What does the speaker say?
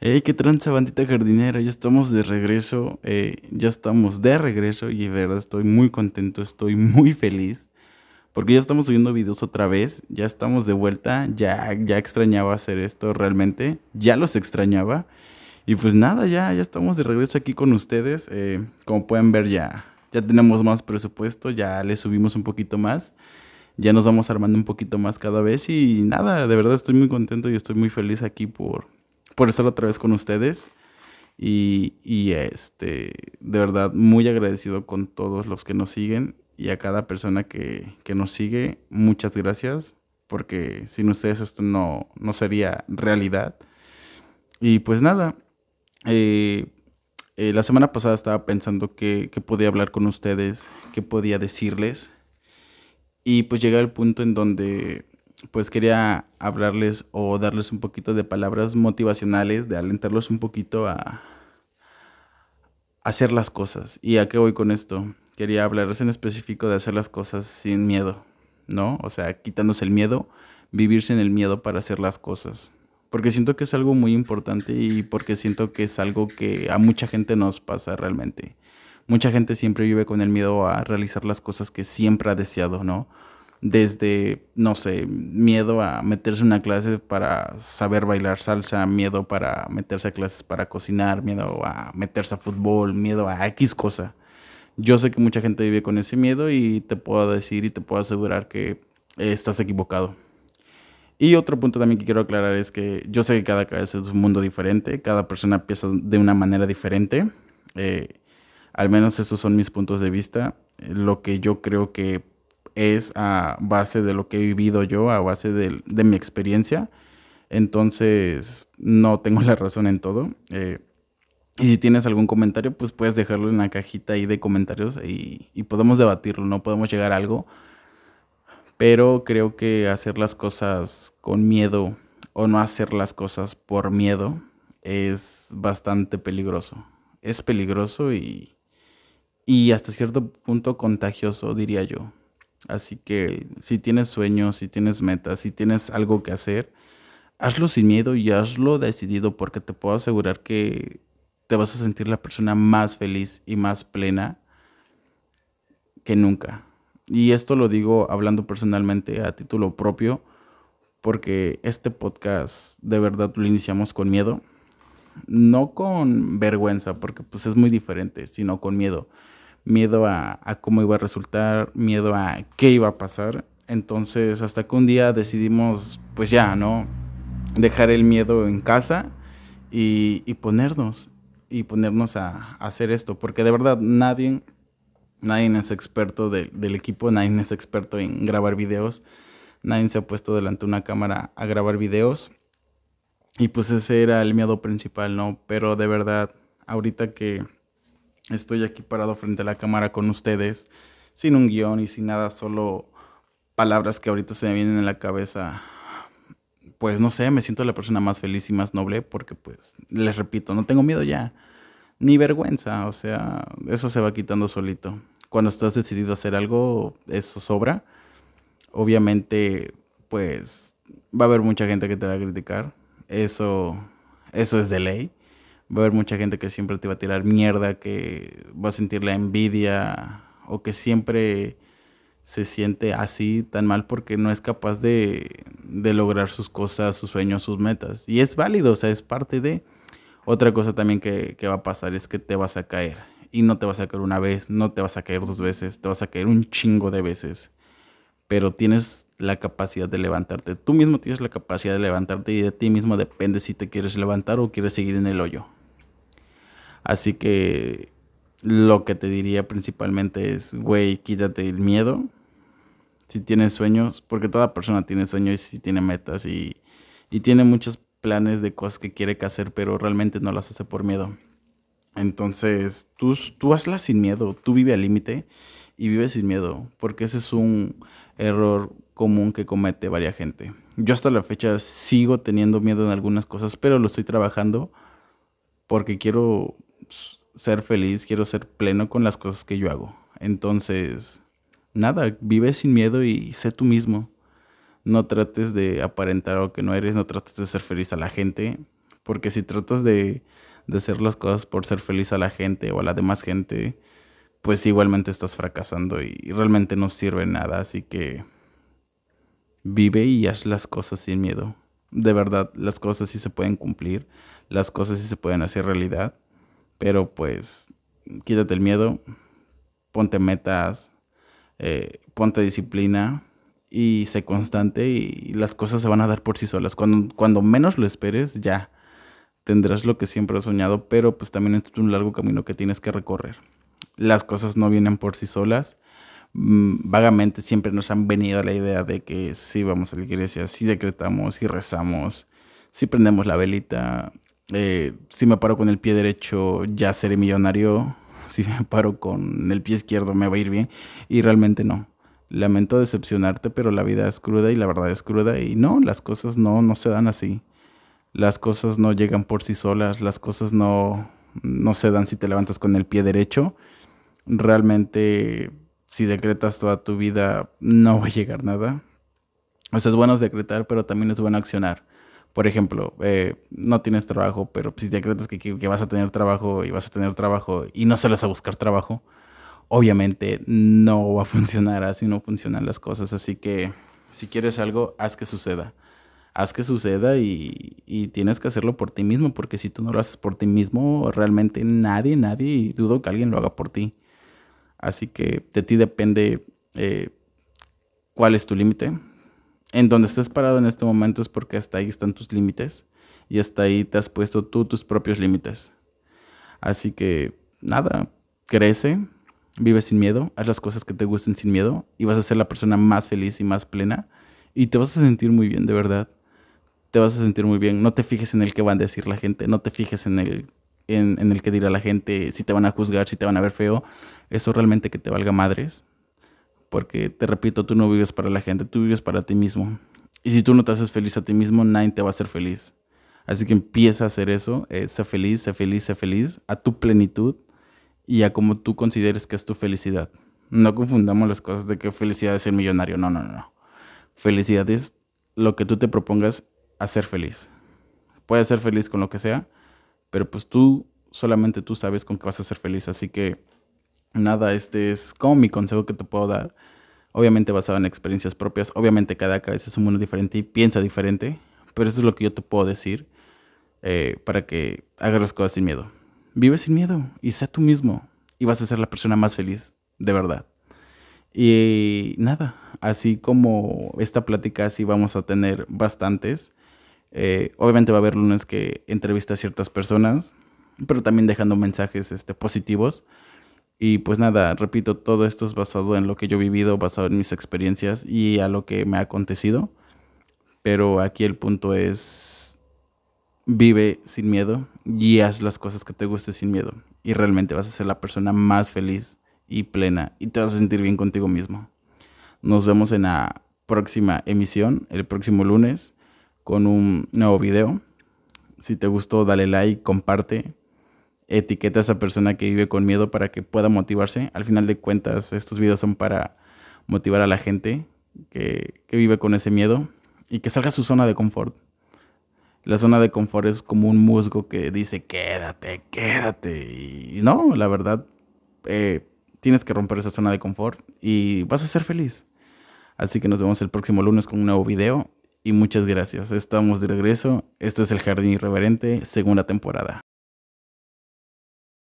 Hey, qué tranza bandita jardinera, ya estamos de regreso, eh, ya estamos de regreso y de verdad estoy muy contento, estoy muy feliz porque ya estamos subiendo videos otra vez, ya estamos de vuelta, ya, ya extrañaba hacer esto realmente, ya los extrañaba y pues nada, ya, ya estamos de regreso aquí con ustedes, eh, como pueden ver ya, ya tenemos más presupuesto, ya le subimos un poquito más, ya nos vamos armando un poquito más cada vez y nada, de verdad estoy muy contento y estoy muy feliz aquí por por estar otra vez con ustedes. Y, y, este, de verdad, muy agradecido con todos los que nos siguen y a cada persona que, que nos sigue. Muchas gracias, porque sin ustedes esto no, no sería realidad. Y pues nada, eh, eh, la semana pasada estaba pensando que, podía hablar con ustedes, que podía decirles. Y pues llegué al punto en donde pues quería hablarles o darles un poquito de palabras motivacionales, de alentarlos un poquito a, hacer las cosas. ¿Y a qué voy con esto? Quería hablarles en específico de hacer las cosas sin miedo, ¿no? O sea, quitándose el miedo, vivirse en el miedo para hacer las cosas. Porque siento que es algo muy importante y porque siento que es algo que a mucha gente nos pasa realmente. Mucha gente siempre vive con el miedo a realizar las cosas que siempre ha deseado, ¿no? Desde, no sé, miedo a meterse en una clase para saber bailar salsa, miedo para meterse a clases para cocinar, miedo a meterse a fútbol, miedo a X cosa. Yo sé que mucha gente vive con ese miedo y te puedo decir y te puedo asegurar que estás equivocado. Y otro punto también que quiero aclarar es que yo sé que cada cabeza es un mundo diferente, cada persona piensa de una manera diferente. Eh, al menos esos son mis puntos de vista. Lo que yo creo que es a base de lo que he vivido yo, a base de, mi experiencia. Entonces, no tengo la razón en todo. Eh, y si tienes algún comentario, pues puedes dejarlo en la cajita ahí de comentarios y, podemos debatirlo, no podemos llegar a algo. Pero creo que hacer las cosas con miedo o no hacer las cosas por miedo es bastante peligroso. Es peligroso y, y hasta cierto punto contagioso, diría yo. Así que si tienes sueños, si tienes metas, si tienes algo que hacer, hazlo sin miedo y hazlo decidido porque te puedo asegurar que te vas a sentir la persona más feliz y más plena que nunca. Y esto lo digo hablando personalmente a título propio porque este podcast de verdad lo iniciamos con miedo, no con vergüenza porque pues es muy diferente, sino con miedo miedo a, cómo iba a resultar, miedo a qué iba a pasar. Entonces, hasta que un día decidimos, pues ya, ¿no? Dejar el miedo en casa y, ponernos, y ponernos a, hacer esto, porque de verdad nadie, nadie es experto del equipo, nadie es experto en grabar videos, nadie se ha puesto delante de una cámara a grabar videos. Y pues ese era el miedo principal, ¿no? Pero de verdad, ahorita que Estoy aquí parado frente a la cámara con ustedes, sin un guion y sin nada, solo palabras que ahorita se me vienen en la cabeza. Pues no sé, me siento la persona más feliz y más noble porque pues les repito, no tengo miedo ya, ni vergüenza, o sea, eso se va quitando solito. Cuando estás decidido a hacer algo, eso sobra. Obviamente, pues va a haber mucha gente que te va a criticar, eso, eso es de ley va a haber mucha gente que siempre te va a tirar mierda, que va a sentir la envidia o que siempre se siente así tan mal porque no es capaz de, lograr sus cosas, sus sueños, sus metas. Y es válido, o sea, es parte de... Otra cosa también que, que va a pasar es que te vas a caer. Y no te vas a caer una vez, no te vas a caer dos veces, te vas a caer un chingo de veces. Pero tienes la capacidad de levantarte. Tú mismo tienes la capacidad de levantarte y de ti mismo depende si te quieres levantar o quieres seguir en el hoyo. Así que lo que te diría principalmente es, güey, quítate el miedo. Si tienes sueños, porque toda persona tiene sueños y tiene metas y, tiene muchos planes de cosas que quiere hacer, pero realmente no las hace por miedo. Entonces, tú, tú hazlas sin miedo, tú vive al límite y vive sin miedo, porque ese es un error común que comete varias gente. Yo hasta la fecha sigo teniendo miedo en algunas cosas, pero lo estoy trabajando porque quiero ser feliz, quiero ser pleno con las cosas que yo hago. Entonces, nada, vive sin miedo y sé tú mismo. No trates de aparentar algo que no eres, no trates de ser feliz a la gente, Porque si tratas de, de hacer las cosas por ser feliz a la gente o a la demás gente, pues igualmente estás fracasando y, y realmente no sirve nada. Así que vive y haz las cosas sin miedo. De verdad, las cosas sí se pueden cumplir, las cosas sí se pueden hacer realidad, pero pues quítate el miedo, ponte metas, eh, ponte disciplina y sé constante y las cosas se van a dar por sí solas. Cuando, cuando menos lo esperes, ya tendrás lo que siempre has soñado, pero pues también es un largo camino que tienes que recorrer. Las cosas no vienen por sí solas. Mm, vagamente siempre nos han venido la idea de que si vamos a la iglesia, si decretamos, si rezamos, si prendemos la velita, eh, si me paro con el pie derecho ya seré millonario, si me paro con el pie izquierdo me va a ir bien y realmente no. Lamento decepcionarte, pero la vida es cruda y la verdad es cruda y no, las cosas no, no se dan así. Las cosas no llegan por sí solas, las cosas no, no se dan si te levantas con el pie derecho. Realmente, si decretas toda tu vida, no va a llegar nada. O sea, es bueno decretar, pero también es bueno accionar. Por ejemplo, eh, no tienes trabajo, pero si decretas que, que, vas a tener trabajo y vas a tener trabajo y no sales a buscar trabajo, obviamente no va a funcionar así, no funcionan las cosas. Así que si quieres algo, haz que suceda. Haz que suceda y, y, tienes que hacerlo por ti mismo, porque si tú no lo haces por ti mismo, realmente nadie, nadie, y dudo que alguien lo haga por ti. Así que de ti depende eh, cuál es tu límite. En donde estés parado en este momento es porque hasta ahí están tus límites y hasta ahí te has puesto tú tus propios límites. Así que nada, crece, vive sin miedo, haz las cosas que te gusten sin miedo y vas a ser la persona más feliz y más plena y te vas a sentir muy bien, de verdad. Te vas a sentir muy bien. No te fijes en el que van a decir la gente, no te fijes en el, en, en el que dirá la gente, si te van a juzgar, si te van a ver feo. Eso realmente que te valga madres. Porque te repito, tú no vives para la gente, tú vives para ti mismo. Y si tú no te haces feliz a ti mismo, nadie te va a hacer feliz. Así que empieza a hacer eso, eh, sé feliz, sé feliz, sé feliz, a tu plenitud y a como tú consideres que es tu felicidad. No confundamos las cosas de que felicidad es ser millonario, no, no, no. Felicidad es lo que tú te propongas a ser feliz. Puedes ser feliz con lo que sea, pero pues tú, solamente tú sabes con qué vas a ser feliz. Así que nada, este es como mi consejo que te puedo dar. Obviamente basado en experiencias propias. Obviamente cada cabeza es un mundo diferente y piensa diferente. Pero eso es lo que yo te puedo decir eh, para que hagas las cosas sin miedo. Vive sin miedo y sé tú mismo. Y vas a ser la persona más feliz, de verdad. Y nada, así como esta plática, así vamos a tener bastantes. Eh, obviamente va a haber lunes que entrevista a ciertas personas, pero también dejando mensajes este, positivos. Y pues nada, repito, todo esto es basado en lo que yo he vivido, basado en mis experiencias y a lo que me ha acontecido. Pero aquí el punto es, vive sin miedo y haz las cosas que te guste sin miedo. Y realmente vas a ser la persona más feliz y plena y te vas a sentir bien contigo mismo. Nos vemos en la próxima emisión, el próximo lunes, con un nuevo video. Si te gustó, dale like, comparte etiqueta a esa persona que vive con miedo para que pueda motivarse. Al final de cuentas, estos videos son para motivar a la gente que, que vive con ese miedo y que salga a su zona de confort. La zona de confort es como un musgo que dice quédate, quédate. Y no, la verdad, eh, tienes que romper esa zona de confort y vas a ser feliz. Así que nos vemos el próximo lunes con un nuevo video y muchas gracias. Estamos de regreso. Esto es El Jardín Irreverente, segunda temporada.